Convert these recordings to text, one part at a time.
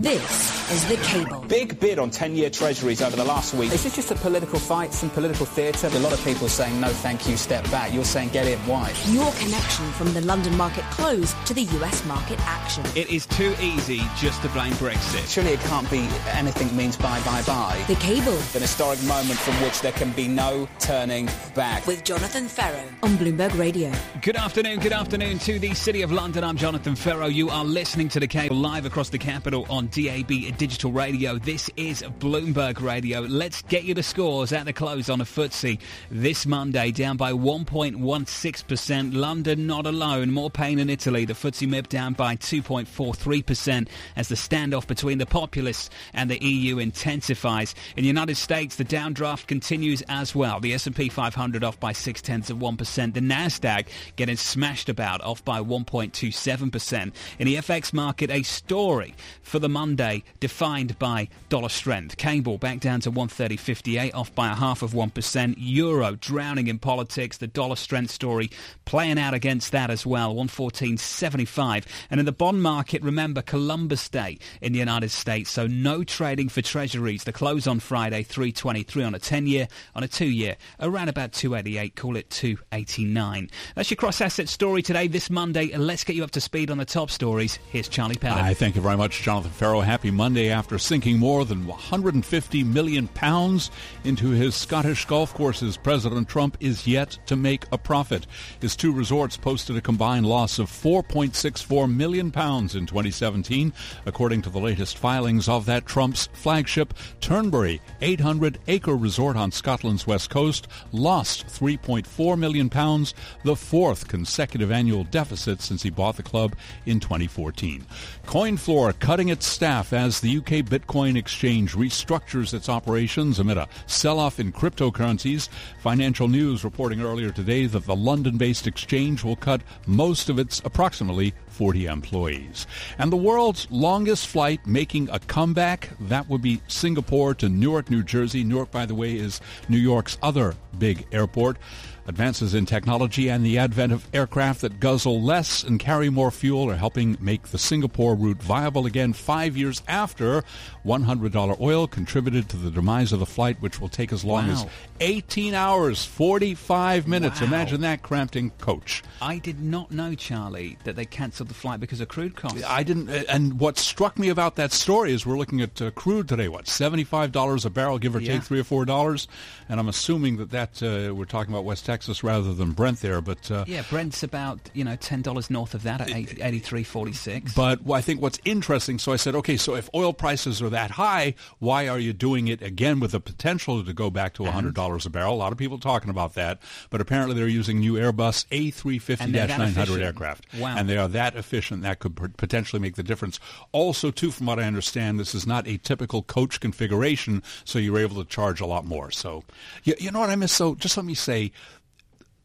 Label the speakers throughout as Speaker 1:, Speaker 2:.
Speaker 1: This is The Cable.
Speaker 2: Big bid on 10-year treasuries over the last week.
Speaker 3: Is this just a political fight, some political theatre? A lot of people saying, no, thank you, step back. You're saying, get in. Why?
Speaker 1: Your connection from the London market close to the US market action.
Speaker 4: It is too easy just to blame Brexit.
Speaker 3: Surely it can't be anything means bye, bye, bye.
Speaker 1: The Cable.
Speaker 3: An historic moment from which there can be no turning back.
Speaker 1: With Jonathan Ferro on Bloomberg Radio.
Speaker 4: Good afternoon, good afternoon to the City of London. I'm Jonathan Ferro. You are listening to The Cable live across the capital on DAB digital radio. This is Bloomberg Radio. Let's get you the scores at the close on a FTSE this Monday, down by 1.16%. London not alone. More pain in Italy. The FTSE MIB down by 2.43% as the standoff between the populists and the EU intensifies. In the United States, the downdraft continues as well. The S&P 500 off by six tenths of 1%. The Nasdaq getting smashed about, off by 1.27%. In the FX market, a story for the Monday defined by dollar strength. Cable back down to 130.58, off by a half of 1%. Euro drowning in politics. The dollar strength story playing out against that as well, 114.75. And in the bond market, remember Columbus Day in the United States, so no trading for treasuries. The close on Friday, 323 on a 10-year, on a 2-year, around about 288, call it 289. That's your cross-asset story today, this Monday. Let's get you up to speed on the top stories. Here's Charlie Pellett.
Speaker 5: Hi, thank you very much, Jonathan Ferro. Happy Monday after sinking more than 150 million pounds into his Scottish golf courses. President Trump is yet to make a profit. His two resorts posted a combined loss of 4.64 million pounds in 2017, according to the latest filings of that Trump's flagship Turnberry 800-acre resort on Scotland's west coast lost 3.4 million pounds, the fourth consecutive annual deficit since he bought the club in 2014. CoinFloor cutting its staff as the UK Bitcoin exchange restructures its operations amid a sell-off in cryptocurrencies. Financial News reporting earlier today that the London-based exchange will cut most of its approximately 40 employees. And the world's longest flight making a comeback, that would be Singapore to Newark, New Jersey. Newark, by the way, is New York's other big airport. Advances in technology and the advent of aircraft that guzzle less and carry more fuel are helping make the Singapore route viable again five years after $100 oil contributed to the demise of the flight, which will take as long
Speaker 4: Wow.
Speaker 5: as 18 hours, 45 minutes.
Speaker 4: Wow.
Speaker 5: Imagine that cramped in coach.
Speaker 4: I did not know, Charlie, that they cancelled the flight because of crude costs.
Speaker 5: I didn't. And what struck me about that story is we're looking at uh, crude today. What seventy-five dollars a barrel, give or
Speaker 4: Yeah.
Speaker 5: take three or four dollars. And I'm assuming that that uh, we're talking about West Texas rather than Brent there. But uh,
Speaker 4: yeah, Brent's about, you know, $10 north of that at 83.46.
Speaker 5: But I think what's interesting, so I said, okay, so if oil prices are that high, why are you doing it again with the potential to go back to $100 mm-hmm. a barrel? A lot of people talking about that, but apparently they're using new Airbus
Speaker 4: And they're that
Speaker 5: A350-900 aircraft.
Speaker 4: Wow.
Speaker 5: And they are that efficient, that could potentially make the difference. Also, too, from what I understand, this is not a typical coach configuration, so you're able to charge a lot more. So, you, you know what I miss? So just let me say,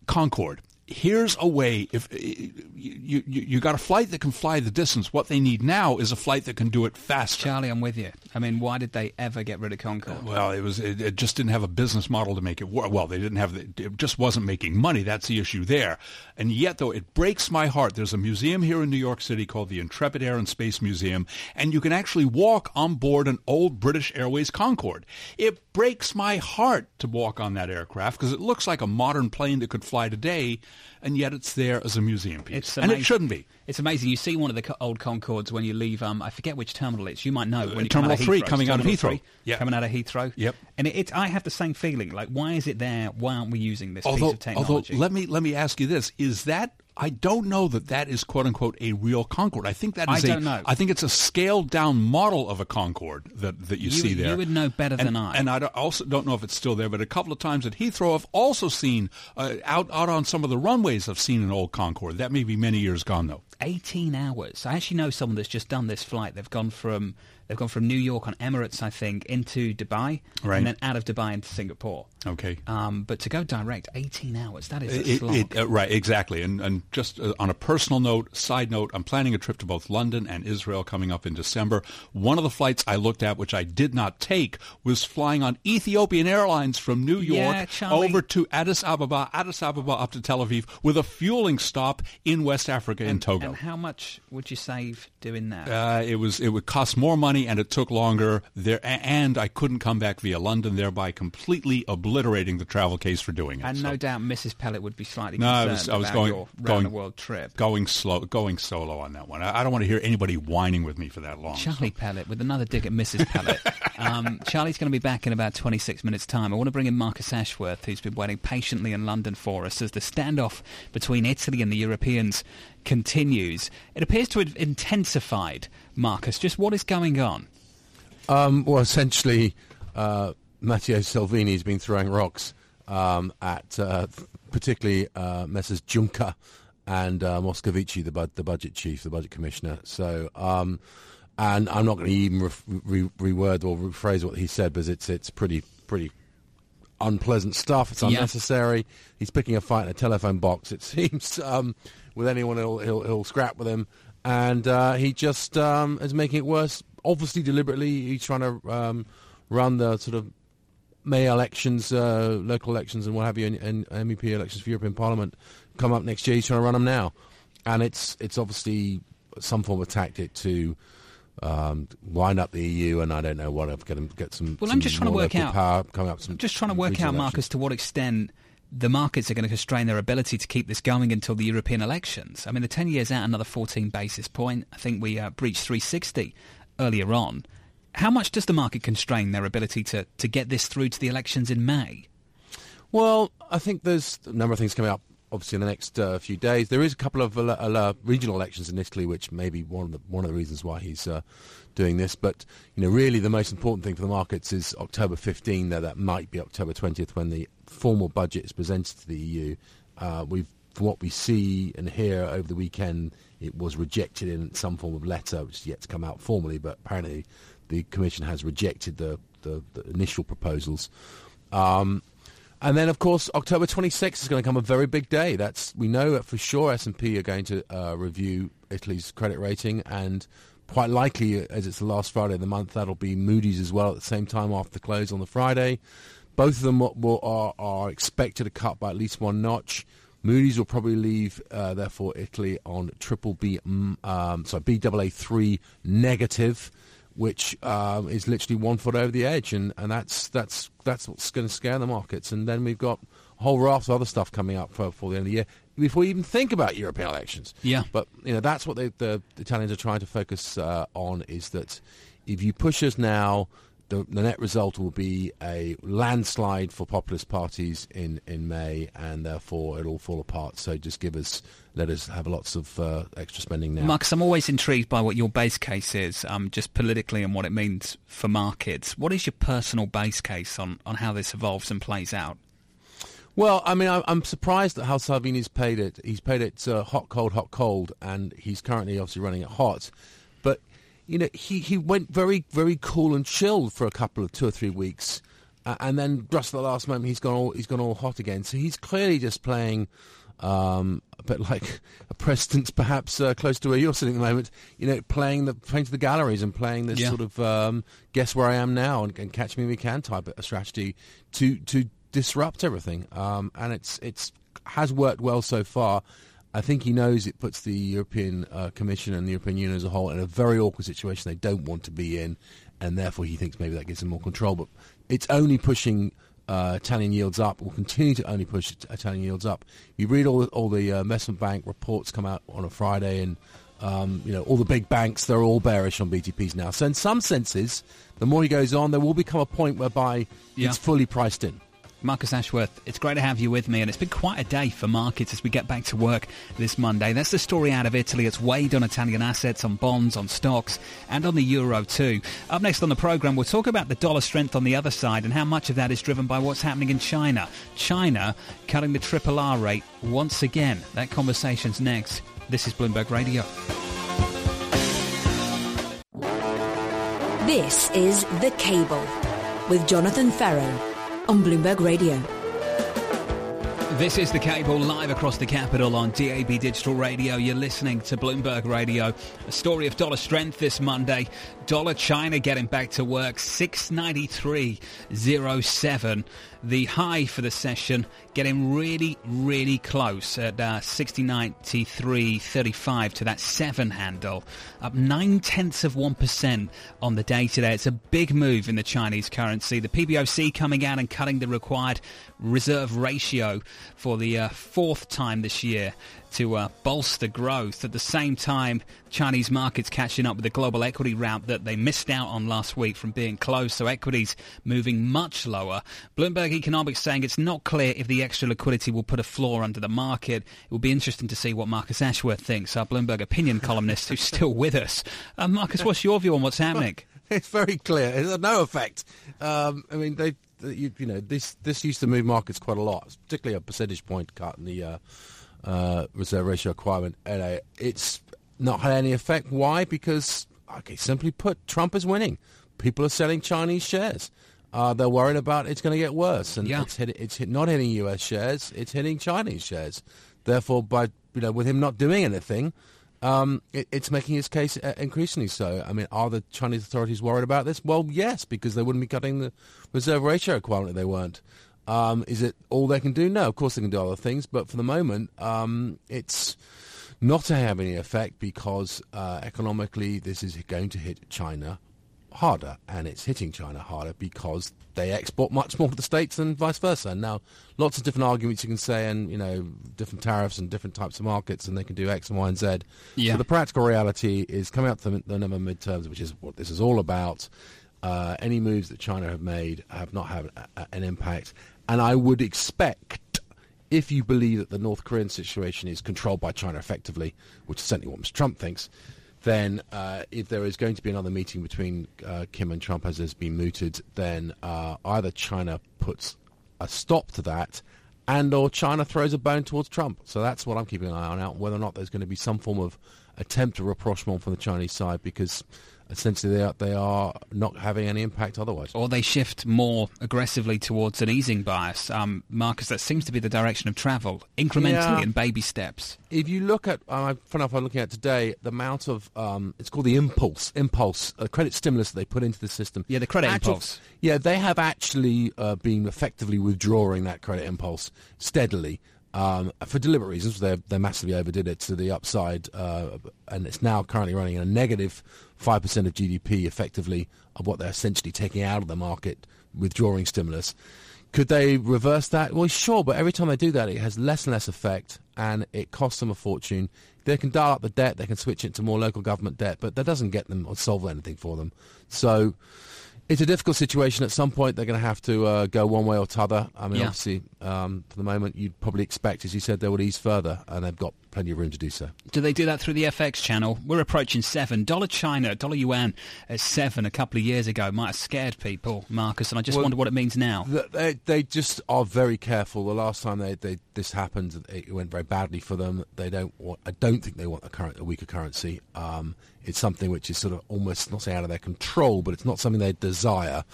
Speaker 5: Concorde. Here's a way. If uh, you, you you got a flight that can fly the distance, what they need now is a flight that can do it faster.
Speaker 4: Charlie, I'm with you. I mean, why did they ever get rid of Concorde?
Speaker 5: Well, it was it, it just didn't have a business model to make it work. Well, they didn't have the, it just wasn't making money. That's the issue there. And yet, though, it breaks my heart. There's a museum here in New York City called the Intrepid Air and Space Museum, and you can actually walk on board an old British Airways Concorde. It breaks my heart to walk on that aircraft because it looks like a modern plane that could fly today, and yet it's there as a museum piece,
Speaker 4: It's
Speaker 5: and
Speaker 4: amazing.
Speaker 5: it shouldn't be.
Speaker 4: It's amazing. You see one of the old Concordes when you leave. Um, I forget which terminal it's. You might know when you come
Speaker 5: Terminal
Speaker 4: out
Speaker 5: three,
Speaker 4: Heathrow.
Speaker 5: coming out of Heathrow.
Speaker 4: coming out of Heathrow.
Speaker 5: Yep.
Speaker 4: And it, it, I have the same feeling. Like, why is it there? Why aren't we using this
Speaker 5: although,
Speaker 4: piece of technology?
Speaker 5: although
Speaker 4: technology?
Speaker 5: let me let me ask you this: Is that I don't know that that is quote unquote a real Concorde. I think that
Speaker 4: I
Speaker 5: is a,
Speaker 4: don't know.
Speaker 5: I think it's a scaled down model of a Concorde that, that you,
Speaker 4: You-
Speaker 5: see there.
Speaker 4: you would know better
Speaker 5: and,
Speaker 4: than I.
Speaker 5: And I don't- also don't know if it's still there, but a couple of times at Heathrow, I've also seen uh, out out on some of the runways. I've seen an old Concorde. That may be many years gone though.
Speaker 4: 18 hours. I actually know someone that's just done this flight. They've gone from they've gone from New York on Emirates, I think, into Dubai,
Speaker 5: Right.
Speaker 4: and then out of Dubai into Singapore.
Speaker 5: Okay.
Speaker 4: Um, but to go direct, 18 hours. That is a
Speaker 5: It- it- uh, right, exactly, and and just uh, on a personal note, side note, I'm planning a trip to both London and Israel coming up in December. One of the flights I looked at, which I did not take, was flying on Ethiopian Airlines from New York
Speaker 4: Yeah,
Speaker 5: over to Addis Ababa, Addis Ababa up to Tel Aviv, with a fueling stop in West Africa in Togo.
Speaker 4: And how much would you save doing that?
Speaker 5: Uh, it was it would cost more money and it took longer there, and I couldn't come back via London, thereby completely obliterating the travel case for doing it.
Speaker 4: and
Speaker 5: So
Speaker 4: no doubt Mrs. Pellett would be slightly
Speaker 5: No, I
Speaker 4: concerned
Speaker 5: was- I was
Speaker 4: about
Speaker 5: going-
Speaker 4: your
Speaker 5: going-
Speaker 4: round-the-world trip.
Speaker 5: going slow, going solo on that one. I, I don't want to hear anybody whining with me for that long.
Speaker 4: Charlie Pellett with another dig at Mrs. Pellett. um, Charlie's going to be back in about 26 minutes' time. I want to bring in Marcus Ashworth, who's been waiting patiently in London for us as the standoff between Italy and the Europeans continues. It appears to have intensified, Marcus. Just what is going on?
Speaker 6: Um, well, essentially, uh, Matteo Salvini's been throwing rocks um, at uh, particularly uh, Messrs. Juncker and uh, Moscovici, the, bud- the budget chief, the budget commissioner. So, um, and I'm not going to even re- re- reword or rephrase what he said because it's it's pretty pretty unpleasant stuff. It's
Speaker 4: Yeah.
Speaker 6: unnecessary. He's picking a fight in a telephone box. It seems um, with anyone he'll, he'll he'll scrap with him, and uh, he just um, is making it worse. Obviously, deliberately, he's trying to um, run the sort of May elections, uh, local elections, and what have you, and, and MEP elections for European Parliament come up next year. He's trying to run them now, and it's it's obviously some form of tactic to. Um, wind up the EU, and I don't know what. Get them, get some.
Speaker 4: Well,
Speaker 6: some
Speaker 4: I'm just trying to work out-
Speaker 6: Power coming up. Some
Speaker 4: I'm just trying to work out,
Speaker 6: elections.
Speaker 4: Marcus, to what extent the markets are going to constrain their ability to keep this going until the European elections. I mean, the 10 years out, another 14 basis point. I think we uh, breached 360 earlier on. How much does the market constrain their ability to, to get this through to the elections in May?
Speaker 6: Well, I think there's a number of things coming up. Obviously, in the next uh, few days, there is a couple of uh, uh, regional elections in Italy, which may be one of the one of the reasons why he's uh, doing this. But you know, really, the most important thing for the markets is October 15. That that might be October 20th when the formal budget is presented to the EU. Uh, we've, from what we see and hear over the weekend, it was rejected in some form of letter, which is yet to come out formally. But apparently, the Commission has rejected the the, the initial proposals. Um, and then, of course, October 26th is going to come a very big day. That's we know for sure S&P are going to uh, review Italy's credit rating, and quite likely, as it's the last Friday of the month, that'll be Moody's as well at the same time after the close on the Friday. Both of them will, will, are, are expected to cut by at least one notch. Moody's will probably leave, uh, therefore, Italy on triple B, um, sorry, BAA3 negative which um, is literally one foot over the edge, and, and that's that's that's what's going to scare the markets. And then we've got a whole raft of other stuff coming up for, for the end of the year before we even think about European elections.
Speaker 4: Yeah.
Speaker 6: But you know that's what they, the, the Italians are trying to focus uh, on is that if you push us now. The, the net result will be a landslide for populist parties in, in May, and therefore it'll fall apart. So just give us, let us have lots of uh, extra spending now.
Speaker 4: Marcus, I'm always intrigued by what your base case is, um, just politically and what it means for markets. What is your personal base case on, on how this evolves and plays out?
Speaker 6: Well, I mean, I- I'm surprised at how Salvini's paid it. He's paid it uh, hot, cold, hot, cold, and he's currently obviously running it hot. But you know, he, he went very, very cool and chilled for a couple of two or three weeks, uh, and then just at the last moment, he's gone all he's gone all hot again. So he's clearly just playing. Um, a bit like a president's perhaps uh, close to where you're sitting at the moment, you know, playing the playing to the galleries and playing this
Speaker 4: Yeah.
Speaker 6: sort of um, guess where I am now and, and catch me if we can type a strategy to to disrupt everything. Um, and it's it's has worked well so far. I think he knows it puts the European uh, Commission and the European Union as a whole in a very awkward situation they don't want to be in, and therefore he thinks maybe that gives him more control. But it's only pushing uh, Italian yields up. We'll continue to only push Italian yields up. You read all the, all the uh, investment bank reports come out on a Friday, and um, you know all the big banks they're all bearish on BTPs now. So in some senses, the more he goes on, there will become a point whereby
Speaker 4: Yeah.
Speaker 6: it's fully priced in.
Speaker 4: Marcus Ashworth, it's great to have you with me, and it's been quite a day for markets as we get back to work this Monday. That's the story out of Italy. It's weighed on Italian assets, on bonds, on stocks, and on the euro too. Up next on the programme, we'll talk about the dollar strength on the other side and how much of that is driven by what's happening in China. China cutting the triple R rate once again. That conversation's next. This is Bloomberg Radio.
Speaker 1: This is The Cable with Jonathan Ferro on Bloomberg Radio.
Speaker 4: This is the cable live across the capital on DAB Digital Radio. You're listening to Bloomberg Radio. A story of dollar strength this Monday. Dollar China getting back to work, 693.07. The high for the session getting really, really close at uh, 6093.35 to that seven handle. Up nine tenths of 1% on the day today. It's a big move in the Chinese currency. The PBOC coming out and cutting the required reserve ratio for the uh, fourth time this year to uh, bolster growth. At the same time, Chinese markets catching up with the global equity rout that they missed out on last week from being closed, so equities moving much lower. Bloomberg Economics saying it's not clear if the extra liquidity will put a floor under the market. It will be interesting to see what Marcus Ashworth thinks, our Bloomberg opinion columnist who's still with us. Uh, Marcus, what's your view on what's happening?
Speaker 6: It's very clear. It's no effect. Um, I mean, they, you, you, know, this this used to move markets quite a lot, particularly a percentage point cut in the uh, uh, reserve ratio requirement, and uh, it's not had any effect. Why? Because, okay, simply put, Trump is winning. People are selling Chinese shares. Uh, they're worried about it's going to get worse, and
Speaker 4: yeah.
Speaker 6: it's, hit, it's hit, not hitting U.S. shares; it's hitting Chinese shares. Therefore, by you know, with him not doing anything, um, it, it's making his case uh, increasingly so. I mean, are the Chinese authorities worried about this? Well, yes, because they wouldn't be cutting the reserve ratio requirement if they weren't. Um, is it all they can do? No, of course they can do other things, but for the moment, um, it's not to have any effect because uh, economically this is going to hit China harder, and it's hitting China harder because they export much more to the States than vice versa. And now, lots of different arguments you can say, and you know, different tariffs and different types of markets, and they can do X and Y and Z.
Speaker 4: Yeah.
Speaker 6: So the practical reality is coming up to the, the number midterms, which is what this is all about. Uh, any moves that China have made have not had a, a, an impact, and I would expect, if you believe that the North Korean situation is controlled by China effectively, which is certainly what Mr. Trump thinks, then uh, if there is going to be another meeting between uh, Kim and Trump as has been mooted, then uh, either China puts a stop to that and or China throws a bone towards Trump. So that's what I'm keeping an eye on out, whether or not there's going to be some form of attempt at rapprochement from the Chinese side because essentially they are, they are not having any impact otherwise.
Speaker 4: Or they shift more aggressively towards an easing bias. Um, Marcus, that seems to be the direction of travel, incrementally
Speaker 6: Yeah.
Speaker 4: in baby steps.
Speaker 6: If you look at, uh, fun enough, I'm looking at today the amount of um, it's called the impulse, impulse uh, credit stimulus that they put into the system.
Speaker 4: Yeah, the credit
Speaker 6: Actual-
Speaker 4: impulse.
Speaker 6: Yeah, they have actually uh, been effectively withdrawing that credit impulse steadily. Um, for deliberate reasons, they they massively overdid it to the upside, uh, and it's now currently running at a negative five percent of GDP, effectively of what they're essentially taking out of the market, withdrawing stimulus. Could they reverse that? Well, sure, but every time they do that, it has less and less effect, and it costs them a fortune. They can dial up the debt, they can switch it to more local government debt, but that doesn't get them or solve anything for them. So it's a difficult situation. At some point, they're going to have to uh, go one way or t'other. I mean,
Speaker 4: Yeah.
Speaker 6: obviously, um, for the moment, you'd probably expect, as you said, they would ease further, and they've got plenty of room to do so.
Speaker 4: Do they do that through the FX channel? We're approaching seven. Dollar China, dollar yuan at seven a couple of years ago might have scared people, Marcus, and I just
Speaker 6: Well,
Speaker 4: wonder what it means now.
Speaker 6: They, they just are very careful. The last time they, they this happened, it went very badly for them. They don't. Want, I don't think they want a, current, a weaker currency. Um, it's something which is sort of almost not say out of their control, but it's not something they desire.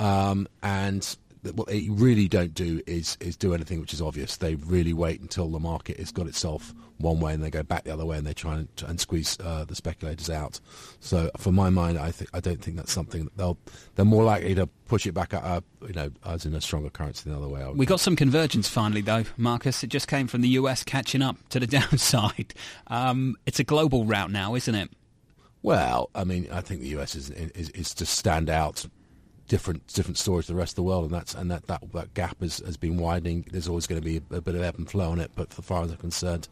Speaker 6: Um, and what they really don't do is is do anything which is obvious. They really wait until the market has got itself one way, and they go back the other way, and they try and, and squeeze uh, the speculators out. So, for my mind, I think I don't think that's something that they'll they're more likely to push it back up, you know, as in a stronger currency the other way.
Speaker 4: We got some convergence finally, though, Marcus. It just came from the US catching up to the downside. Um, it's a global route now, isn't it?
Speaker 6: Well, I mean, I think the US is is, is to stand out different different stories to the rest of the world, and that's and that, that, that gap has, has been widening. There's always going to be a, a bit of ebb and flow on it, but as far as I'm concerned,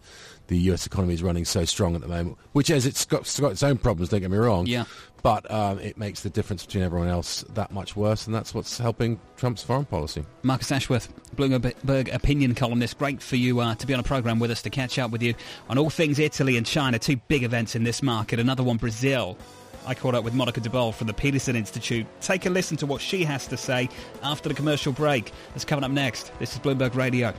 Speaker 6: the US economy is running so strong at the moment, which is it's got, it's got its own problems. Don't get me wrong.
Speaker 4: Yeah.
Speaker 6: But um, it makes the difference between everyone else that much worse, and that's what's helping Trump's foreign policy.
Speaker 4: Marcus Ashworth, Bloomberg opinion columnist. Great for you uh, to be on a programme with us to catch up with you on all things Italy and China, two big events in this market. Another one, Brazil. I caught up with Monica de Bolle from the Peterson Institute. Take a listen to what she has to say after the commercial break. That's coming up next. This is Bloomberg Radio.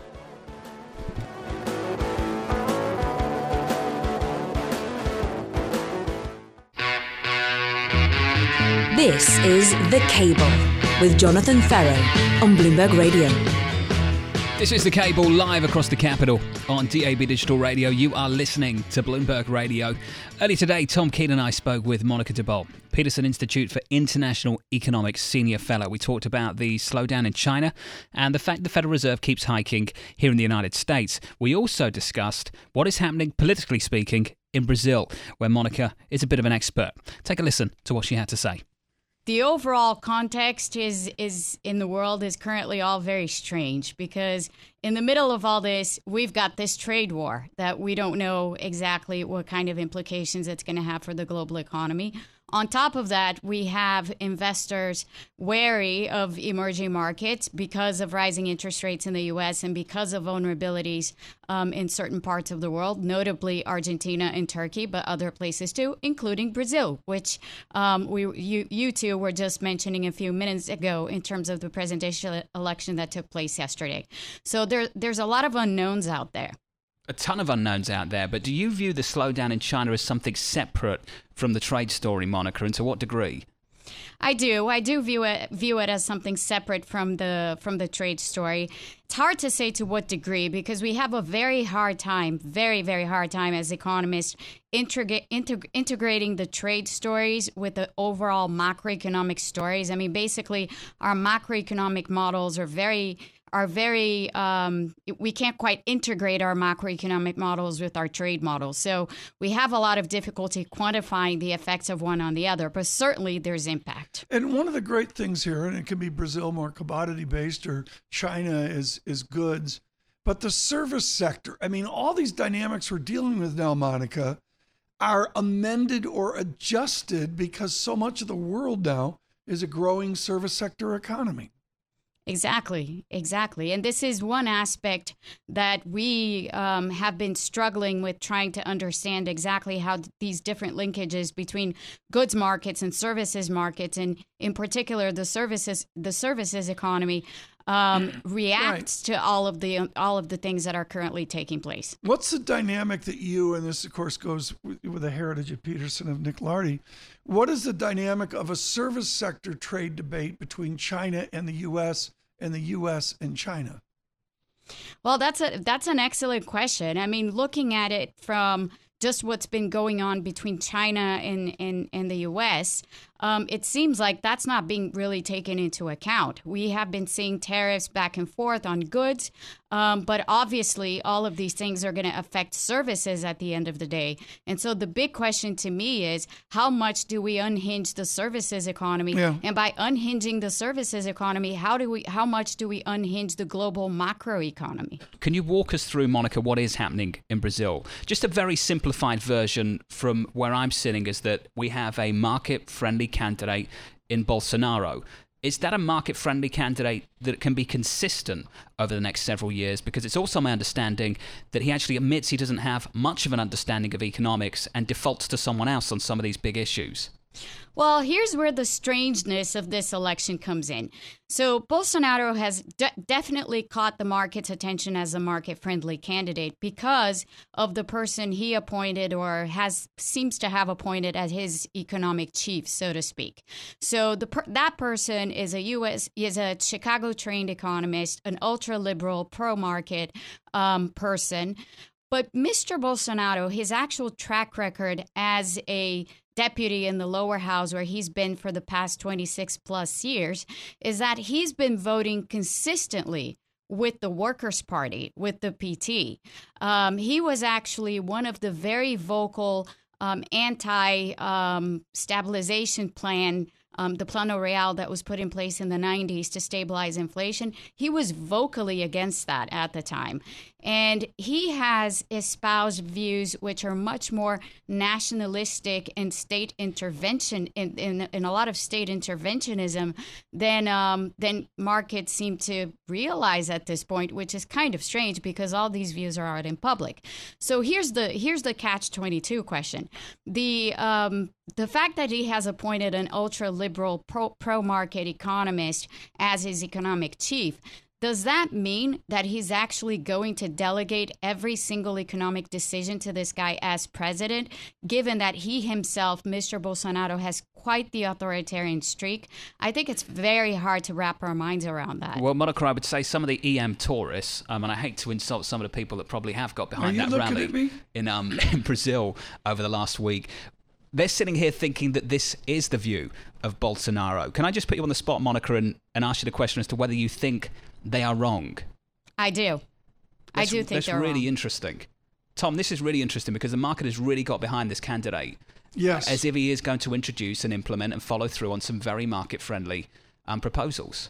Speaker 1: This is The Cable with Jonathan Ferro on Bloomberg Radio.
Speaker 4: This is the cable live across the capital on DAB Digital Radio. You are listening to Bloomberg Radio. Early today, Tom Keene and I spoke with Monica de Bolle, Peterson Institute for International Economics Senior Fellow. We talked about the slowdown in China and the fact the Federal Reserve keeps hiking here in the United States. We also discussed what is happening, politically speaking, in Brazil, where Monica is a bit of an expert. Take a listen to what she had to say
Speaker 7: the overall context is is in the world is currently all very strange because in the middle of all this we've got this trade war that we don't know exactly what kind of implications it's going to have for the global economy on top of that, we have investors wary of emerging markets because of rising interest rates in the U.S. and because of vulnerabilities um, in certain parts of the world, notably Argentina and Turkey, but other places too, including Brazil, which um, we you, you two were just mentioning a few minutes ago in terms of the presidential election that took place yesterday. So there, there's a lot of unknowns out there
Speaker 4: a ton of unknowns out there, but do you view the slowdown in China as something separate from the trade story, Monica, and to what degree?
Speaker 7: I do. I do view it view it as something separate from the from the trade story. It's hard to say to what degree because we have a very hard time, very very hard time as economists integ- integrating the trade stories with the overall macroeconomic stories. I mean, basically, our macroeconomic models are very are very um, we can't quite integrate our macroeconomic models with our trade models. So we have a lot of difficulty quantifying the effects of one on the other but certainly there's impact.
Speaker 8: And one of the great things here and it can be brazil more commodity based or china is is goods but the service sector i mean all these dynamics we're dealing with now monica are amended or adjusted because so much of the world now is a growing service sector economy
Speaker 7: Exactly, exactly. And this is one aspect that we um, have been struggling with trying to understand exactly how these different linkages between goods markets and services markets, and in particular the services the services economy, um, reacts right. to all of the all of the things that are currently taking place.
Speaker 8: What's the dynamic that you and this, of course, goes with, with the heritage of Peterson of Nick Lardy? What is the dynamic of a service sector trade debate between China and the U.S. and the U.S. and China?
Speaker 7: Well, that's a that's an excellent question. I mean, looking at it from just what's been going on between China and, and, and the U.S., um, it seems like that's not being really taken into account. We have been seeing tariffs back and forth on goods, um, but obviously all of these things are going to affect services at the end of the day. And so the big question to me is how much do we unhinge the services economy? Yeah. And by unhinging the services economy, how do we how much do we unhinge the global macro economy?
Speaker 4: Can you walk us through, Monica, what is happening in Brazil? Just a very simplified version from where I'm sitting is that we have a market friendly candidate in Bolsonaro. Is that a market friendly candidate that can be consistent over the next several years? Because it's also my understanding that he actually admits he doesn't have much of an understanding of economics and defaults to someone else on some of these big issues.
Speaker 7: Well, here's where the strangeness of this election comes in. So, Bolsonaro has de- definitely caught the market's attention as a market friendly candidate because of the person he appointed or has seems to have appointed as his economic chief, so to speak. So, the per- that person is a US is a Chicago trained economist, an ultra liberal, pro market um, person. But Mr. Bolsonaro, his actual track record as a deputy in the lower house where he's been for the past 26 plus years is that he's been voting consistently with the Workers' Party, with the PT. Um, he was actually one of the very vocal um, anti um, stabilization plan um, the Plano Real that was put in place in the 90s to stabilize inflation, he was vocally against that at the time. And he has espoused views which are much more nationalistic and state intervention, in, in, in a lot of state interventionism than, um, than markets seem to realize at this point, which is kind of strange because all these views are out in public. So here's the, here's the catch 22 question. The, um, the fact that he has appointed an ultra liberal pro market economist as his economic chief Does that mean that he's actually going to delegate every single economic decision to this guy as president, given that he himself, Mr. Bolsonaro, has quite the authoritarian streak? I think it's very hard to wrap our minds around that.
Speaker 4: Well, Monica, I would say some of the EM tourists, um, and I hate to insult some of the people that probably have got behind
Speaker 8: Are
Speaker 4: that rally in um, in Brazil over the last week. They're sitting here thinking that this is the view of Bolsonaro. Can I just put you on the spot, Monica, and, and ask you the question as to whether you think they are wrong?
Speaker 7: I do. I do think
Speaker 4: that's
Speaker 7: they're
Speaker 4: really
Speaker 7: wrong.
Speaker 4: interesting. Tom, this is really interesting because the market has really got behind this candidate
Speaker 8: Yes.
Speaker 4: as if he is going to introduce and implement and follow through on some very market friendly um, proposals.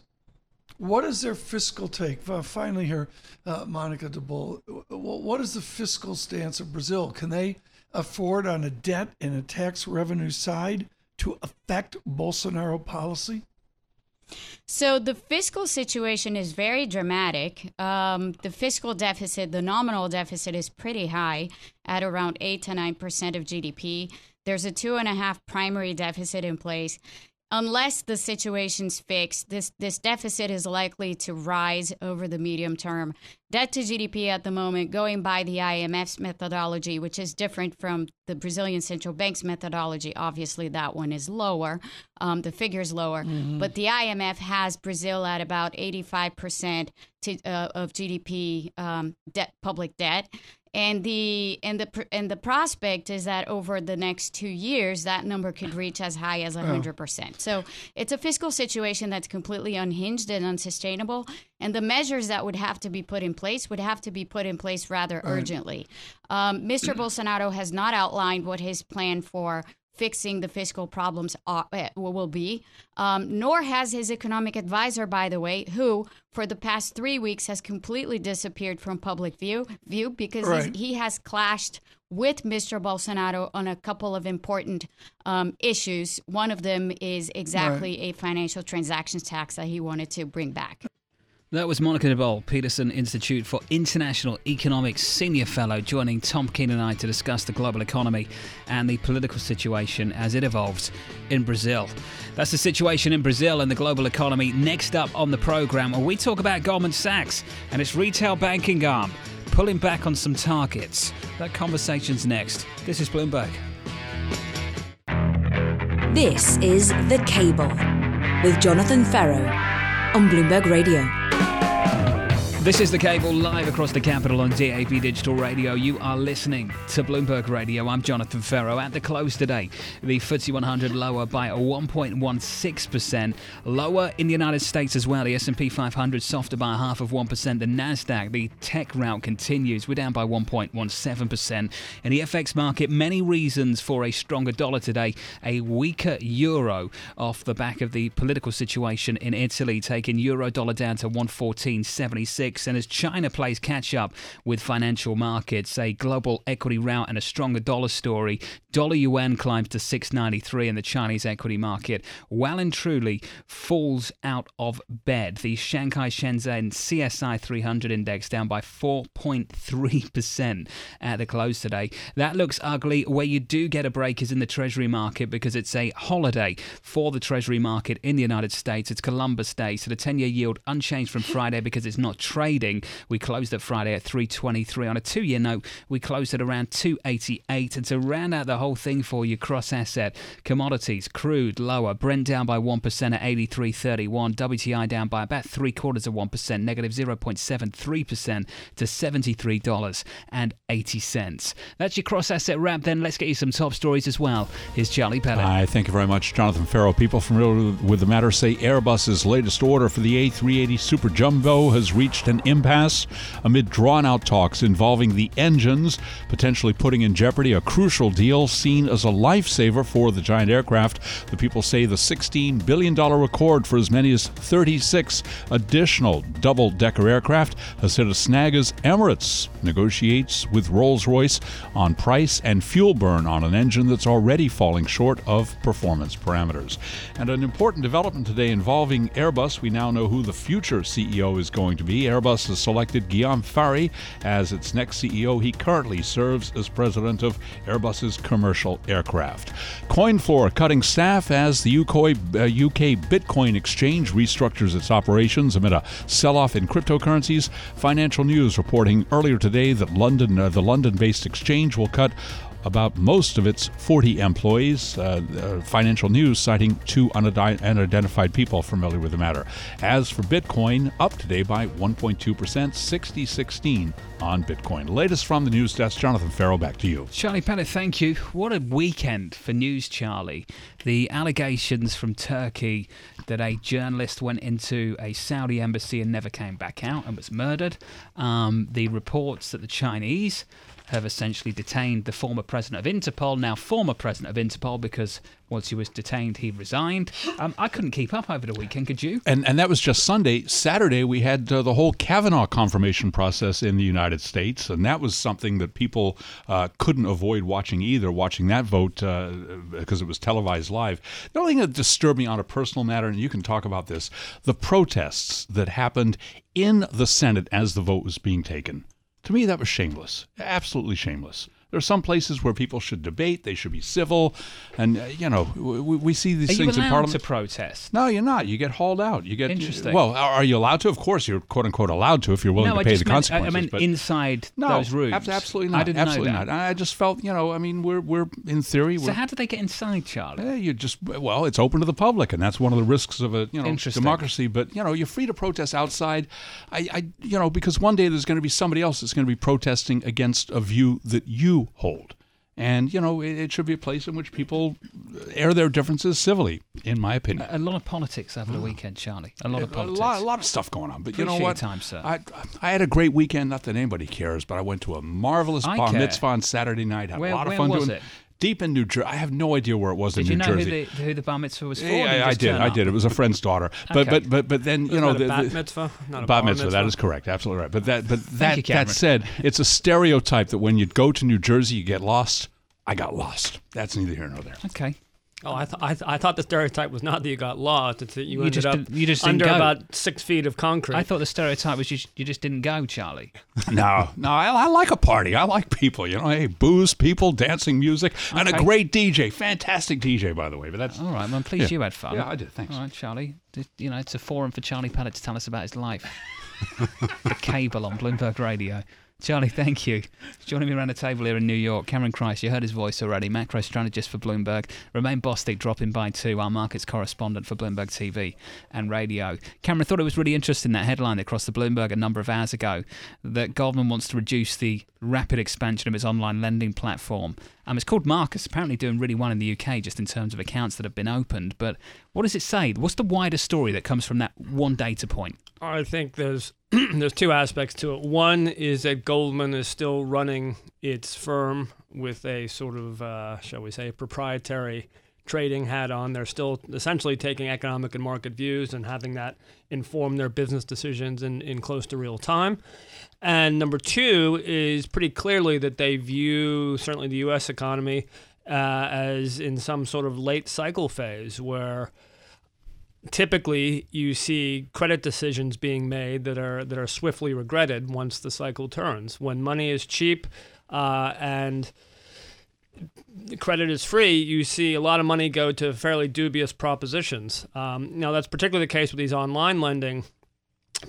Speaker 8: What is their fiscal take? Uh, finally, here, uh, Monica de Bolle. What is the fiscal stance of Brazil? Can they afford on a debt and a tax revenue side to affect Bolsonaro policy?
Speaker 7: So the fiscal situation is very dramatic. Um, the fiscal deficit, the nominal deficit, is pretty high at around eight to nine percent of GDP. There's a two and a half primary deficit in place. Unless the situation's fixed, this this deficit is likely to rise over the medium term. Debt to GDP at the moment, going by the IMF's methodology, which is different from the Brazilian central bank's methodology. Obviously, that one is lower. Um, the figure is lower, but the IMF has Brazil at about 85% to, uh, of GDP um, debt, public debt and the and the and the prospect is that over the next two years that number could reach as high as 100% so it's a fiscal situation that's completely unhinged and unsustainable. And the measures that would have to be put in place would have to be put in place rather urgently. Um, mr bolsonaro has not outlined what his plan for fixing the fiscal problems are, uh, will be, um, nor has his economic advisor, by the way, who for the past three weeks has completely disappeared from public view, view because
Speaker 8: Right.
Speaker 7: he has clashed with Mr. Bolsonaro on a couple of important um, issues. One of them is exactly a financial transactions tax that he wanted to bring back.
Speaker 4: That was Monica de Bolle, Peterson Institute for International Economics Senior Fellow, joining Tom Keene and I to discuss the global economy and the political situation as it evolves in Brazil. That's the situation in Brazil and the global economy. Next up on the program, where we talk about Goldman Sachs and its retail banking arm pulling back on some targets. That conversation's next. This is Bloomberg.
Speaker 1: This is The Cable with Jonathan Ferro on Bloomberg Radio.
Speaker 4: This is the cable live across the capital on DAB Digital Radio. You are listening to Bloomberg Radio. I'm Jonathan Ferro. At the close today, the FTSE 100 lower by a 1.16%. Lower in the United States as well. The S&P 500 softer by a half of 1%. The Nasdaq, the tech route continues. We're down by 1.17%. In the FX market, many reasons for a stronger dollar today. A weaker euro off the back of the political situation in Italy, taking euro dollar down to 114.76. And as China plays catch up with financial markets, a global equity rout and a stronger dollar story, dollar yuan climbs to 693 and the Chinese equity market well and truly falls out of bed. The Shanghai Shenzhen CSI 300 index down by 4.3% at the close today. That looks ugly. Where you do get a break is in the Treasury market because it's a holiday for the Treasury market in the United States. It's Columbus Day, so the 10 year yield unchanged from Friday because it's not trading. We closed at Friday at 323. On a two year note, we closed at around 288. And to round out the whole thing for you, cross asset, commodities, crude lower, Brent down by 1% at 83.31, WTI down by about three quarters of 1%, negative 0.73% to $73.80. That's your cross asset wrap. Then let's get you some top stories as well. Here's Charlie Pellett.
Speaker 5: I thank you very much, Jonathan Ferro. People familiar with the matter say Airbus's latest order for the A380 Super Jumbo has reached an impasse amid drawn out talks involving the engines, potentially putting in jeopardy a crucial deal seen as a lifesaver for the giant aircraft. The people say the $16 billion accord for as many as 36 additional double decker aircraft has hit a snag as Emirates negotiates with Rolls Royce on price and fuel burn on an engine that's already falling short of performance parameters. And an important development today involving Airbus. We now know who the future CEO is going to be. Airbus has selected Guillaume Faury as its next CEO. He currently serves as president of Airbus's commercial aircraft. CoinFloor cutting staff as the UK, uh, UK Bitcoin exchange restructures its operations amid a sell-off in cryptocurrencies. Financial News reporting earlier today that London, uh, the London-based exchange, will cut about most of its 40 employees. Uh, uh, financial News citing two unidentified people familiar with the matter. As for Bitcoin, up today by 1.2%, 6016 on Bitcoin. Latest from the news desk, Jonathan Ferro, back to you.
Speaker 4: Charlie Pettit, thank you. What a weekend for news, Charlie. The allegations from Turkey that a journalist went into a Saudi embassy and never came back out and was murdered. Um, the reports that the Chinese have essentially detained the former president of Interpol, now former president of Interpol, because once he was detained, he resigned. Um, I couldn't keep up over the weekend, could you?
Speaker 5: And and that was just Sunday. Saturday, we had uh, the whole Kavanaugh confirmation process in the United States, and that was something that people uh, couldn't avoid watching either, watching that vote uh, because it was televised live. The only thing that disturbed me on a personal matter, and you can talk about this, the protests that happened in the Senate as the vote was being taken. To me, that was shameless. Absolutely shameless. There are some places where people should debate; they should be civil, and uh, you know we, we see these
Speaker 4: Are
Speaker 5: things
Speaker 4: you
Speaker 5: in Parliament.
Speaker 4: to protest?
Speaker 5: No, you're not. You get hauled out. You get
Speaker 4: Interesting.
Speaker 5: Well, are are you allowed to? Of course, you're quote unquote allowed to if you're willing
Speaker 4: no,
Speaker 5: to
Speaker 4: I
Speaker 5: pay
Speaker 4: just
Speaker 5: the
Speaker 4: meant, I-
Speaker 5: consequences.
Speaker 4: I meant
Speaker 5: but
Speaker 4: inside
Speaker 5: no,
Speaker 4: those rooms.
Speaker 5: ab- absolutely not.
Speaker 4: I didn't
Speaker 5: absolutely
Speaker 4: know that.
Speaker 5: not. I just felt, you know, I mean, we're we're in theory.
Speaker 4: So
Speaker 5: We're,
Speaker 4: how did they get inside, Charlie?
Speaker 5: yeah, you just well, it's open to the public, and that's one of the risks of a you know
Speaker 4: Interesting.
Speaker 5: democracy. But you know, you're free to protest outside. I, I you know because one day there's going to be somebody else that's going to be protesting against a view that you hold. And you know it, it should be a place in which people air their differences civilly, in my opinion.
Speaker 4: A lot of politics over the weekend, Charlie. A lot of
Speaker 5: a
Speaker 4: politics.
Speaker 5: lot, a lot of stuff going on. But you know what?
Speaker 4: time, sir.
Speaker 5: I, I had a great weekend. Not that anybody cares, but I went to a marvelous
Speaker 4: I
Speaker 5: bar
Speaker 4: care.
Speaker 5: mitzvah on Saturday night. Had
Speaker 4: Where-
Speaker 5: a lot of fun doing
Speaker 4: it?
Speaker 5: Deep in New Jersey. I have no idea where it was
Speaker 4: Did
Speaker 5: in New Jersey.
Speaker 4: Did you know who the, who the bar mitzvah was for?
Speaker 5: Yeah,
Speaker 4: Did
Speaker 5: I, I did. I
Speaker 4: up?
Speaker 5: did. It was a friend's daughter. But
Speaker 4: Okay.
Speaker 5: but but but then you know
Speaker 9: that a
Speaker 5: the,
Speaker 9: bat mitzvah, not a
Speaker 5: bat
Speaker 9: bar
Speaker 5: mitzvah. That
Speaker 9: mitzvah?
Speaker 5: is correct. Absolutely right. But that but that
Speaker 4: you,
Speaker 5: that said, it's a stereotype that when you go to New Jersey, you get lost. I got lost. That's neither here nor there.
Speaker 4: Okay.
Speaker 9: Oh, I, th- I, th- I thought the stereotype was not that you got lost; it's that you,
Speaker 4: You
Speaker 9: ended
Speaker 4: just
Speaker 9: up
Speaker 4: didn't- you just
Speaker 9: under about six feet of concrete.
Speaker 4: I thought the stereotype was you, you just didn't go, Charlie.
Speaker 5: No, no, I, I like a party. I like people. You know, hey, booze, people, dancing, music, and a great DJ. Fantastic DJ, by the way. But that's
Speaker 4: All right, well, I'm pleased
Speaker 5: Yeah.
Speaker 4: you had fun.
Speaker 5: Yeah, I did. Thanks.
Speaker 4: All right, Charlie. You know, it's a forum for Charlie Pettit to tell us about his life. the cable on Bloomberg Radio. Charlie, thank you. Joining me around the table here in New York, Cameron Crise, you heard his voice already, macro strategist for Bloomberg. Romaine Bostick dropping by too, our markets correspondent for Bloomberg TV and radio. Cameron thought it was really interesting that headline that crossed the Bloomberg a number of hours ago that Goldman wants to reduce the rapid expansion of its online lending platform. Um, it's called Marcus, apparently doing really well in the UK just in terms of accounts that have been opened. But what does it say? What's the wider story that comes from that one data point?
Speaker 9: I think there's there's two aspects to it. One is that Goldman is still running its firm with a sort of, uh, shall we say, proprietary trading hat on. They're still essentially taking economic and market views and having that inform their business decisions in, in close to real time. And number two is pretty clearly that they view certainly the U.S. economy uh, as in some sort of late cycle phase where typically you see credit decisions being made that are that are swiftly regretted once the cycle turns. When money is cheap uh, and credit is free, you see a lot of money go to fairly dubious propositions. Um, now that's particularly the case with these online lending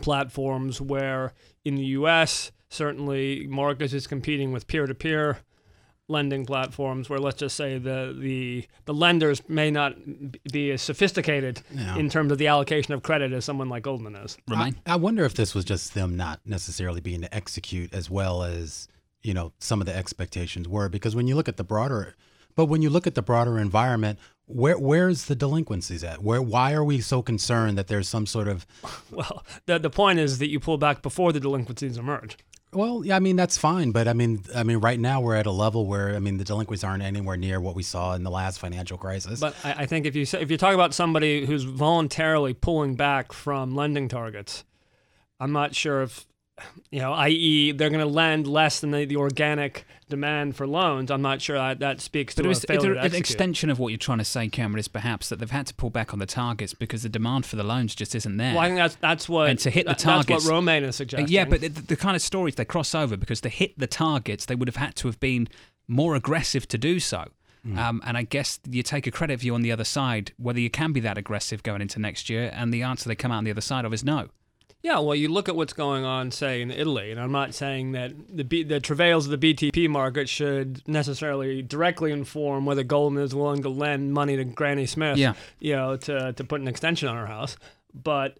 Speaker 9: platforms, where in the U.S. certainly Marcus is competing with peer-to-peer lending platforms where let's just say the the, the lenders may not be as sophisticated
Speaker 10: Yeah.
Speaker 9: in terms of the allocation of credit as someone like Goldman is.
Speaker 4: Romaine?
Speaker 10: I, I wonder if this was just them not necessarily being to execute as well as you know some of the expectations were. Because when you look at the broader, but when you look at the broader environment, where where's the delinquencies at? Where why are we so concerned that there's some sort of
Speaker 9: Well, the the point is that you pull back before the delinquencies emerge.
Speaker 10: Well, yeah, I mean that's fine, but I mean, I mean, right now we're at a level where I mean the delinquents aren't anywhere near what we saw in the last financial crisis.
Speaker 9: But I, I think if you if you talk about somebody who's voluntarily pulling back from lending targets, I'm not sure if you know, i.e., they're going to lend less than the, the organic demand for loans. I'm not sure that, that speaks to
Speaker 4: But
Speaker 9: a failure
Speaker 4: it's an extension of what you're trying to say, Cameron, is perhaps that they've had to pull back on the targets because the demand for the loans just isn't there.
Speaker 9: Well, I think that's that's what
Speaker 4: and to hit the targets.
Speaker 9: That's what Romaine is suggesting.
Speaker 4: Yeah, but the, the kind of stories they cross over because to hit the targets, they would have had to have been more aggressive to do so.
Speaker 9: Hmm.
Speaker 4: Um, and I guess you take a credit view on the other side, whether you can be that aggressive going into next year. And the answer they come out on the other side of is no.
Speaker 9: Yeah, well, you look at what's going on, say, in Italy, and I'm not saying that the B- the travails of the BTP market should necessarily directly inform whether Goldman is willing to lend money to Granny Smith,
Speaker 4: Yeah.
Speaker 9: you know, to to put an extension on her house. But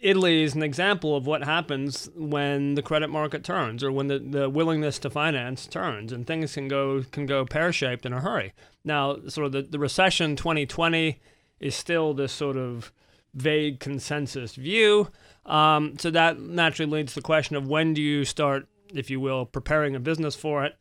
Speaker 9: Italy is an example of what happens when the credit market turns, or when the, the willingness to finance turns, and things can go can go pear shaped in a hurry. Now, sort of the, the recession 2020 is still this sort of vague consensus view. Um, so that naturally leads to the question of when do you start, if you will, preparing a business for it?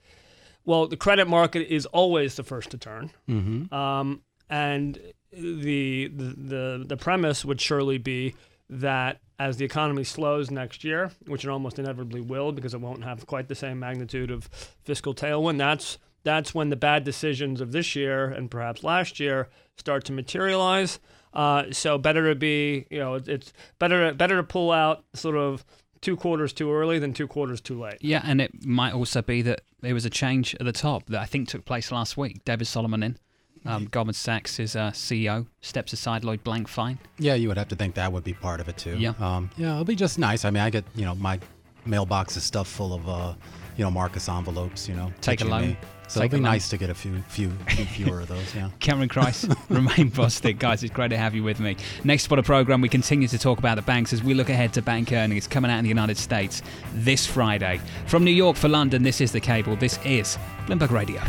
Speaker 9: Well, the credit market is always the first to turn.
Speaker 10: Mm-hmm.
Speaker 9: Um, and the, the the the premise would surely be that as the economy slows next year, which it almost inevitably will, because it won't have quite the same magnitude of fiscal tailwind, that's that's when the bad decisions of this year and perhaps last year start to materialize. Uh, so better to be, you know, it's- it's better better to pull out sort of two quarters too early than two quarters too late.
Speaker 4: Yeah, and it might also be that there was a change at the top that I think took place last week. David Solomon in. Um, Goldman Sachs' is uh, CEO steps aside. Lloyd Blankfein.
Speaker 10: Yeah, you would have to think that would be part of it too.
Speaker 4: Yeah.
Speaker 10: Um, yeah, it'll be just nice. I mean, I get you know my mailbox is stuffed full of uh, you know Marcus envelopes. You know,
Speaker 4: Take a loan.
Speaker 10: So
Speaker 4: Take
Speaker 10: it'll be
Speaker 4: a
Speaker 10: nice to get a few, few, few fewer of those. Yeah.
Speaker 4: Cameron Crise, Romaine Bostick. Guys, it's great to have you with me. Next spot of program, we continue to talk about the banks as we look ahead to bank earnings coming out in the United States this Friday. From New York for London, this is The Cable. This is Bloomberg Radio.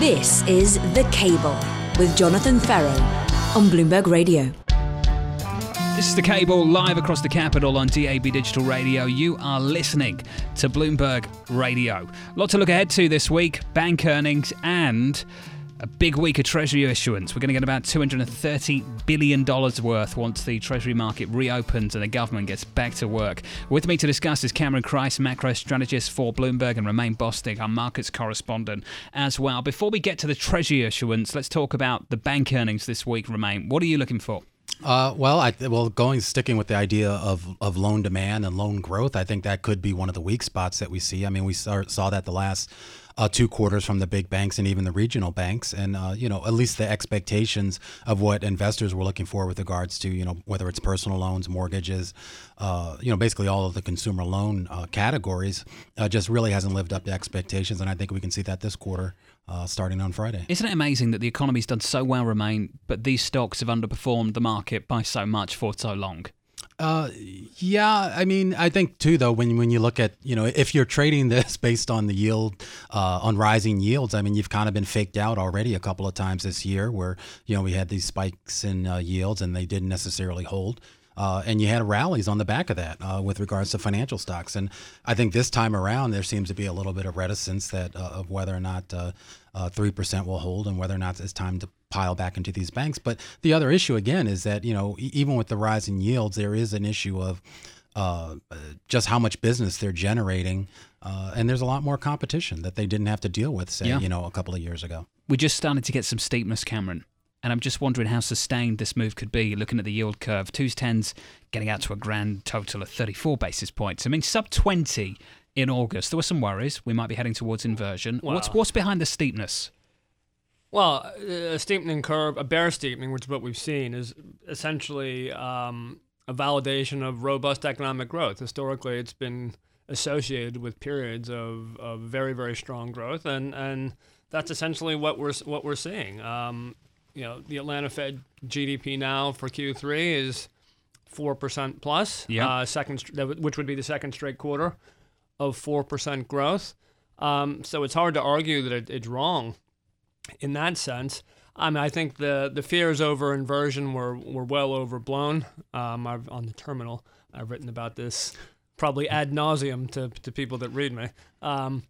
Speaker 1: This is The Cable with Jonathan Ferro on Bloomberg Radio.
Speaker 4: This is The Cable live across the capital on DAB Digital Radio. You are listening to Bloomberg Radio. A lot to look ahead to this week bank earnings and a big week of Treasury issuance. We're going to get about $230 billion worth once the Treasury market reopens and the government gets back to work. With me to discuss is Cameron Crise, macro strategist for Bloomberg, and Romaine Bostick, our markets correspondent as well. Before we get to the Treasury issuance, let's talk about the bank earnings this week, Romaine. What are you looking for?
Speaker 10: Uh, well, I well going sticking with the idea of of loan demand and loan growth, I think that could be one of the weak spots that we see. I mean, we saw, saw that the last uh, two quarters from the big banks and even the regional banks, and uh, you know at least the expectations of what investors were looking for with regards to you know whether it's personal loans, mortgages, uh, you know basically all of the consumer loan uh, categories, uh, just really hasn't lived up to expectations, and I think we can see that this quarter. Uh, starting on Friday.
Speaker 4: Isn't it amazing that the economy's done so well, Romaine, but these stocks have underperformed the market by so much for so long?
Speaker 10: Uh, yeah, I mean, I think too, though, when when you look at, you know, if you're trading this based on the yield, uh, on rising yields, I mean, you've kind of been faked out already a couple of times this year, where you know we had these spikes in uh, yields and they didn't necessarily hold. Uh, and you had rallies on the back of that uh, with regards to financial stocks. And I think this time around, there seems to be a little bit of reticence that uh, of whether or not uh, uh, three percent will hold and whether or not it's time to pile back into these banks. But the other issue again is that you know even with the rise in yields, there is an issue of uh, just how much business they're generating, uh, and there's a lot more competition that they didn't have to deal with, say,
Speaker 4: Yeah.
Speaker 10: you know, a couple of years ago.
Speaker 4: We just started to get some steepness, Cameron. And I'm just wondering how sustained this move could be, looking at the yield curve. Twos tens getting out to a grand total of 34 basis points. I mean, sub 20 in August. There were some worries. We might be heading towards inversion. What's what's behind the steepness?
Speaker 9: Well, a steepening curve, a bear steepening, which is what we've seen, is essentially um, a validation of robust economic growth. Historically, it's been associated with periods of, of very, very strong growth, and, and that's essentially what we're what we're seeing. Um, you know, the Atlanta Fed GDP now for Q3 is four percent plus.
Speaker 4: Yeah.
Speaker 9: Uh, second, str- that would- which would be the second straight quarter of four percent growth. Um, so it's hard to argue that it, it's wrong in that sense. I mean, I think the the fears over inversion were, were well overblown. Um, I've, on the terminal, I've written about this probably ad nauseum to, to people that read me. Um,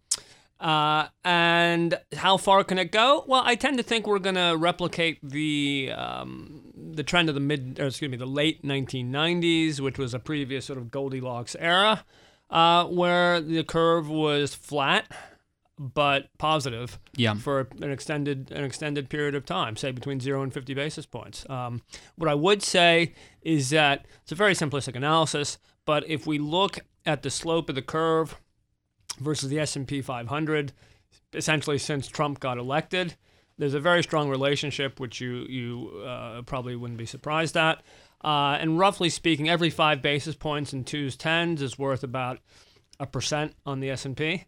Speaker 9: Uh, and how far can it go? Well, I tend to think we're going to replicate the um, the trend of the mid, or excuse me, the late 1990s, which was a previous sort of Goldilocks era, uh, where the curve was flat but positive
Speaker 4: Yeah.
Speaker 9: for an extended an extended period of time, say between zero and 50 basis points. Um, what I would say is that it's a very simplistic analysis, but if we look at the slope of the curve versus the S&P 500, essentially since Trump got elected, there's a very strong relationship, which you you uh, probably wouldn't be surprised at. Uh, and roughly speaking, every five basis points in twos tens is worth about a percent on the S&P.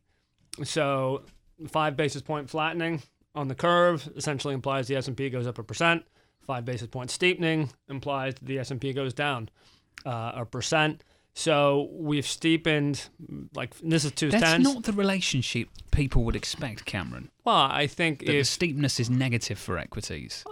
Speaker 9: So five basis point flattening on the curve essentially implies the S&P goes up a percent. Five basis point steepening implies the S&P goes down uh, a percent. So we've steepened like this is two
Speaker 4: That's
Speaker 9: tens.
Speaker 4: not the relationship people would expect, Cameron.
Speaker 9: well, I think
Speaker 4: That the
Speaker 9: if
Speaker 4: steepness is negative for equities.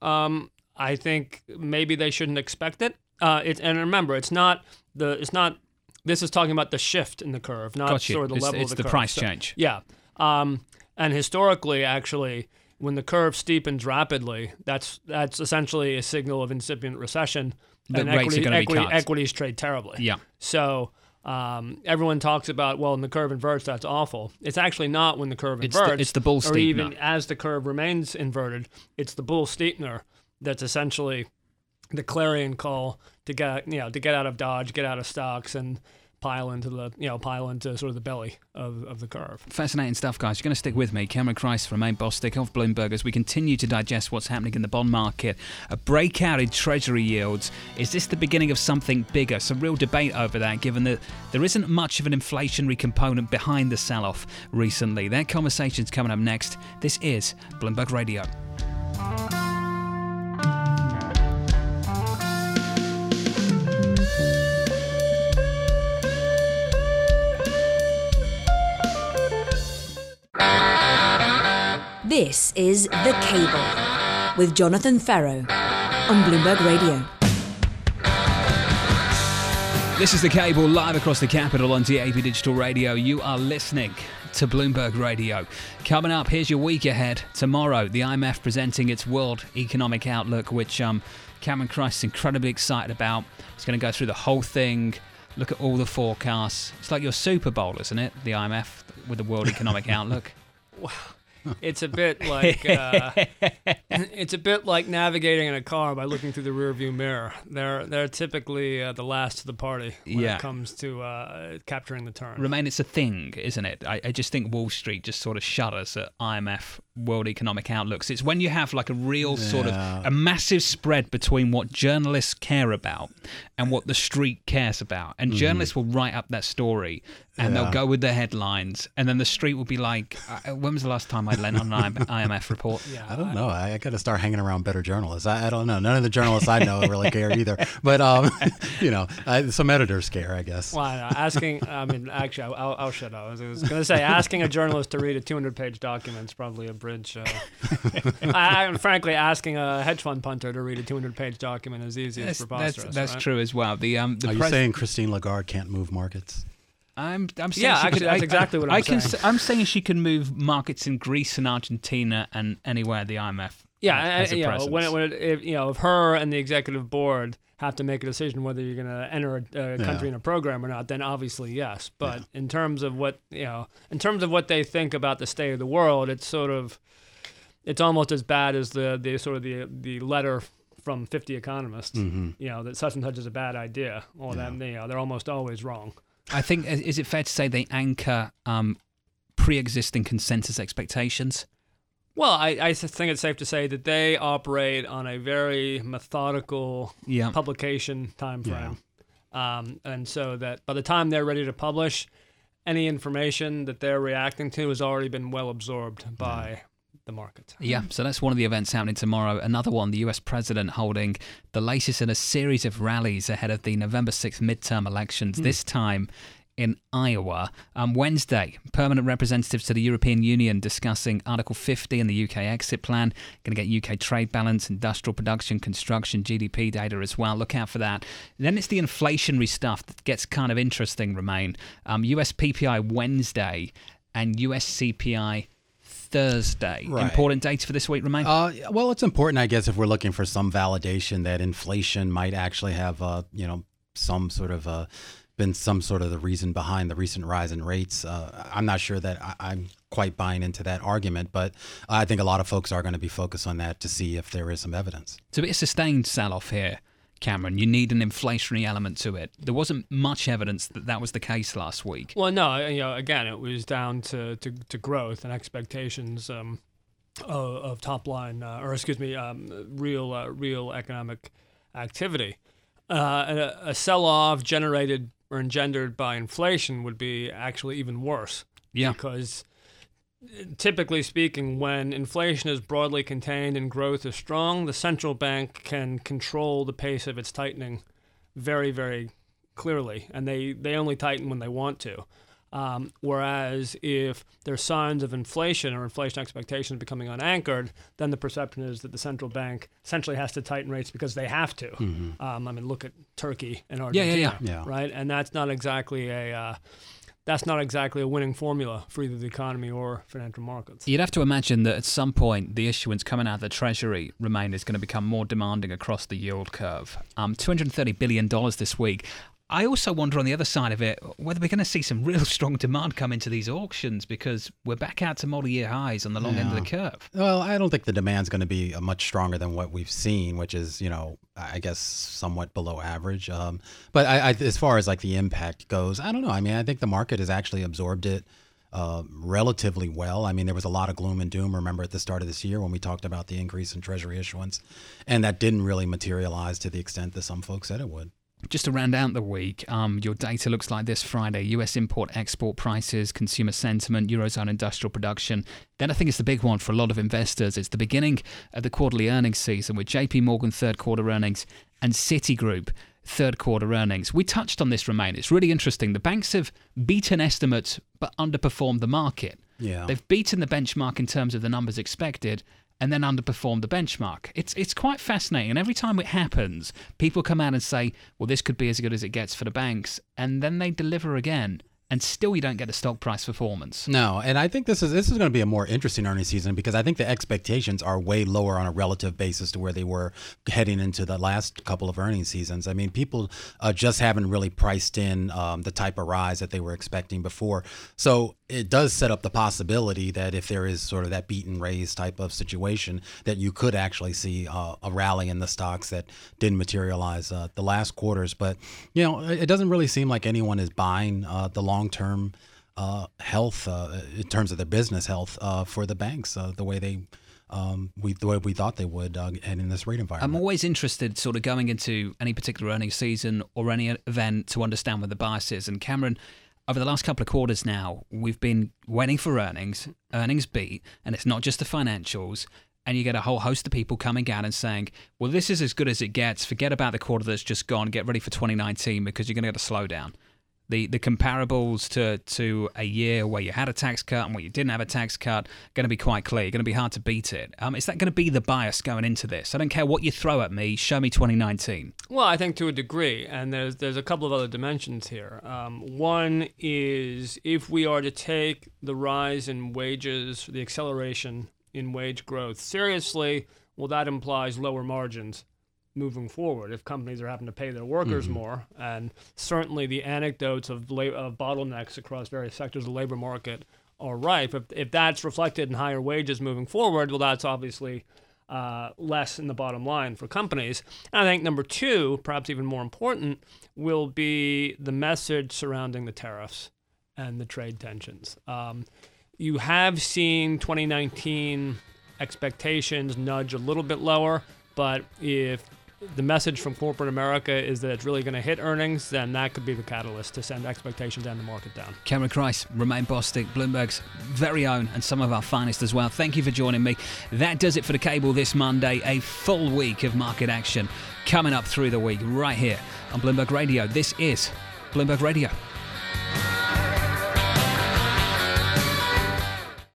Speaker 9: Um, I think maybe they shouldn't expect it. Uh, it and remember, it's not the it's not. This is talking about the shift in the curve, not
Speaker 4: Got you.
Speaker 9: sort of the
Speaker 4: It's-
Speaker 9: level
Speaker 4: it's
Speaker 9: of the,
Speaker 4: the
Speaker 9: curve.
Speaker 4: price
Speaker 9: So-
Speaker 4: change.
Speaker 9: Yeah. Um, and historically, actually, when the curve steepens rapidly, that's that's essentially a signal of incipient recession.
Speaker 4: That
Speaker 9: and
Speaker 4: rates are gonna be cut.
Speaker 9: equities trade terribly.
Speaker 4: Yeah.
Speaker 9: So um, everyone talks about well, when the curve inverts, that's awful. It's actually not when the curve
Speaker 4: It's the-
Speaker 9: inverts.
Speaker 4: it's the bull steepener.
Speaker 9: or even as the curve remains inverted, it's the bull steepener that's essentially the clarion call to get you know to get out of Dodge, get out of stocks, and pile into the you know pile into sort of the belly of, of the curve.
Speaker 4: Fascinating stuff, guys. You're going to stick with me. Cameron Crise from Main Bostic of Bloomberg as we continue to digest what's happening in the bond market. A breakout in Treasury yields. Is this the beginning of something bigger? Some real debate over that, given that there isn't much of an inflationary component behind the sell off recently. That conversation's coming up next. This is Bloomberg Radio.
Speaker 1: This is The Cable with Jonathan Ferro on Bloomberg Radio.
Speaker 4: This is the cable live across the capital on DAB Digital Radio. You are listening to Bloomberg Radio. Coming up, here's your week ahead. Tomorrow, the IMF presenting its World Economic Outlook, which um, Cameron Crise is incredibly excited about. He's going to go through the whole thing, look at all the forecasts. It's like your Super Bowl, isn't it? The IMF with the World Economic Outlook.
Speaker 9: It's a bit like uh, it's a bit like navigating in a car by looking through the rearview mirror. They're they're typically uh, the last to the party when
Speaker 4: Yeah.
Speaker 9: it comes to uh, capturing the turn.
Speaker 4: Romaine, it's a thing, isn't it? I, I just think Wall Street just sort of shudders at IMF World Economic Outlooks. It's when you have like a real sort of a massive spread between what journalists care about and what the street cares about. And journalists will write up that story and they'll go with their headlines, and then the street will be like, uh, "When was the last time I lent on an IMF report?"
Speaker 9: yeah,
Speaker 10: I don't know. I, I got to start hanging around better journalists. I, I don't know. None of the journalists I know really care either. But um, you know, I, some editors care, I guess.
Speaker 9: Well, I know. asking, I mean, actually, I'll, I'll shut up. I was, I was going to say, asking a journalist to read a 200 page document is probably a bridge. Uh, I, I, frankly, asking a hedge fund punter to read a 200 page document is easy as
Speaker 4: That's, that's,
Speaker 9: preposterous.
Speaker 4: that's
Speaker 9: right?
Speaker 4: true as well. The um, the
Speaker 10: Are you saying Christine Lagarde can't move markets?
Speaker 4: I'm, I'm saying
Speaker 9: Yeah,
Speaker 4: she
Speaker 9: actually,
Speaker 4: could-
Speaker 9: that's
Speaker 4: I-
Speaker 9: exactly what
Speaker 4: I
Speaker 9: I'm
Speaker 4: can.
Speaker 9: saying.
Speaker 4: s- I'm saying she can move markets in Greece and Argentina and anywhere the IMF.
Speaker 9: Yeah,
Speaker 4: has, has
Speaker 9: and,
Speaker 4: a
Speaker 9: you know, when, it, when it, if, you know, if her and the executive board have to make a decision whether you're going to enter a, a country
Speaker 10: Yeah.
Speaker 9: in a program or not, then obviously yes. But in terms of what you know, in terms of what they think about the state of the world, it's sort of, it's almost as bad as the the sort of the the letter from 50 economists. You know that such and such is a bad idea. Well, then you know they're almost always wrong.
Speaker 4: I think is is it fair to say they anchor um, pre-existing consensus expectations?
Speaker 9: Well, I, I think it's safe to say that they operate on a very methodical
Speaker 4: Yeah.
Speaker 9: publication time frame. Um, and so that by the time they're ready to publish, any information that they're reacting to has already been well absorbed by the market.
Speaker 4: Yeah, so that's one of the events happening tomorrow. Another one, the US president holding the latest in a series of rallies ahead of the November 6th midterm elections, this time in Iowa. Um, Wednesday, permanent representatives to the European Union discussing Article 50 and the UK exit plan. Going to get UK trade balance, industrial production, construction, GDP data as well. Look out for that. Then it's the inflationary stuff that gets kind of interesting, Romaine. Um, US PPI Wednesday and US CPI Thursday.
Speaker 10: Right.
Speaker 4: Important data for this week, Romaine?
Speaker 10: Uh, well, it's important, I guess, if we're looking for some validation that inflation might actually have, uh, you know, some sort of uh, been some sort of the reason behind the recent rise in rates. Uh, I'm not sure that I, am quite buying into that argument, but I think a lot of folks are going to be focused on that to see if there is some evidence.
Speaker 4: It's a bit of sustained sell-off here. Cameron. You need an inflationary element to it. There wasn't much evidence that that was the case last week.
Speaker 9: Well, no, you know, again, it was down to, to, to growth and expectations um, of, of, top line, uh, or excuse me, um, real uh, real economic activity. Uh, a, a sell off generated or engendered by inflation would be actually even worse.
Speaker 4: Yeah.
Speaker 9: Because typically speaking, when inflation is broadly contained and growth is strong, the central bank can control the pace of its tightening very, very clearly, and they, they only tighten when they want to. Um, whereas if there's signs of inflation or inflation expectations becoming unanchored, then the perception is that the central bank essentially has to tighten rates because they have to.
Speaker 10: Mm-hmm.
Speaker 9: Um, I mean, look at Turkey and Argentina,
Speaker 4: yeah, yeah,
Speaker 10: yeah.
Speaker 9: right? And that's not exactly a uh, that's not exactly a winning formula for either the economy or financial markets.
Speaker 4: You'd have to imagine that at some point the issuance coming out of the Treasury Romaine is going to become more demanding across the yield curve. Um, $230 billion this week. I also wonder on the other side of it whether we're going to see some real strong demand come into these auctions because we're back out to multi-year highs on the long yeah. end of the curve.
Speaker 10: Well, I don't think the demand's going to be much stronger than what we've seen, which is you know I guess somewhat below average. Um, but I, I, as far as like the impact goes, I don't know. I mean, I think the market has actually absorbed it. Uh, relatively well. I mean, there was a lot of gloom and doom. Remember at the start of this year when we talked about the increase in Treasury issuance, and that didn't really materialize to the extent that some folks said it would.
Speaker 4: Just to round out the week, um, your data looks like this Friday US import export prices, consumer sentiment, Eurozone industrial production. Then I think it's the big one for a lot of investors. It's the beginning of the quarterly earnings season with JP Morgan third quarter earnings and Citigroup third quarter earnings. We touched on this, Romaine. It's really interesting. The banks have beaten estimates but underperformed the market.
Speaker 10: Yeah.
Speaker 4: They've beaten the benchmark in terms of the numbers expected and then underperform the benchmark. It's it's quite fascinating. And every time it happens, people come out and say, "Well, this could be as good as it gets for the banks," and then they deliver again and still you don't get a stock price performance.
Speaker 10: No, and I think this is this is going to be a more interesting earnings season because I think the expectations are way lower on a relative basis to where they were heading into the last couple of earnings seasons. I mean, people uh, just haven't really priced in um, the type of rise that they were expecting before. So it does set up the possibility that if there is sort of that beat and raise type of situation, that you could actually see uh, a rally in the stocks that didn't materialize uh, the last quarters. But you know, it doesn't really seem like anyone is buying uh, the long term uh, health uh, in terms of their business health uh, for the banks, the way they. Um, we the way we thought they would, uh, and in this rate environment.
Speaker 4: I'm always interested, sort of going into any particular earnings season or any event, to understand where the bias is. And Cameron, over the last couple of quarters now, we've been waiting for earnings, earnings beat, and it's not just the financials. And you get a whole host of people coming out and saying, well, this is as good as it gets. Forget about the quarter that's just gone. Get ready for 2019 because you're going to get a slowdown the the comparables to to a year where you had a tax cut and where you didn't have a tax cut going to be quite clear. Going to be hard to beat it. Um, is that going to be the bias going into this? I don't care what you throw at me. Show me 2019.
Speaker 9: Well, I think to a degree, and there's there's a couple of other dimensions here. Um, one is if we are to take the rise in wages, the acceleration in wage growth seriously, well, that implies lower margins moving forward if companies are having to pay their workers mm-hmm. more. And certainly the anecdotes of, la- of bottlenecks across various sectors of the labor market are rife. If, if that's reflected in higher wages moving forward, well, that's obviously uh, less in the bottom line for companies. And I think number two, perhaps even more important, will be the message surrounding the tariffs and the trade tensions. Um, you have seen 2019 expectations nudge a little bit lower, but if the message from corporate America is that it's really going to hit earnings, then that could be the catalyst to send expectations and the market down.
Speaker 4: Cameron Crise, Romaine Bostick, Bloomberg's very own, and some of our finest as well. Thank you for joining me. That does it for the cable this Monday. A full week of market action coming up through the week right here on Bloomberg Radio. This is Bloomberg Radio.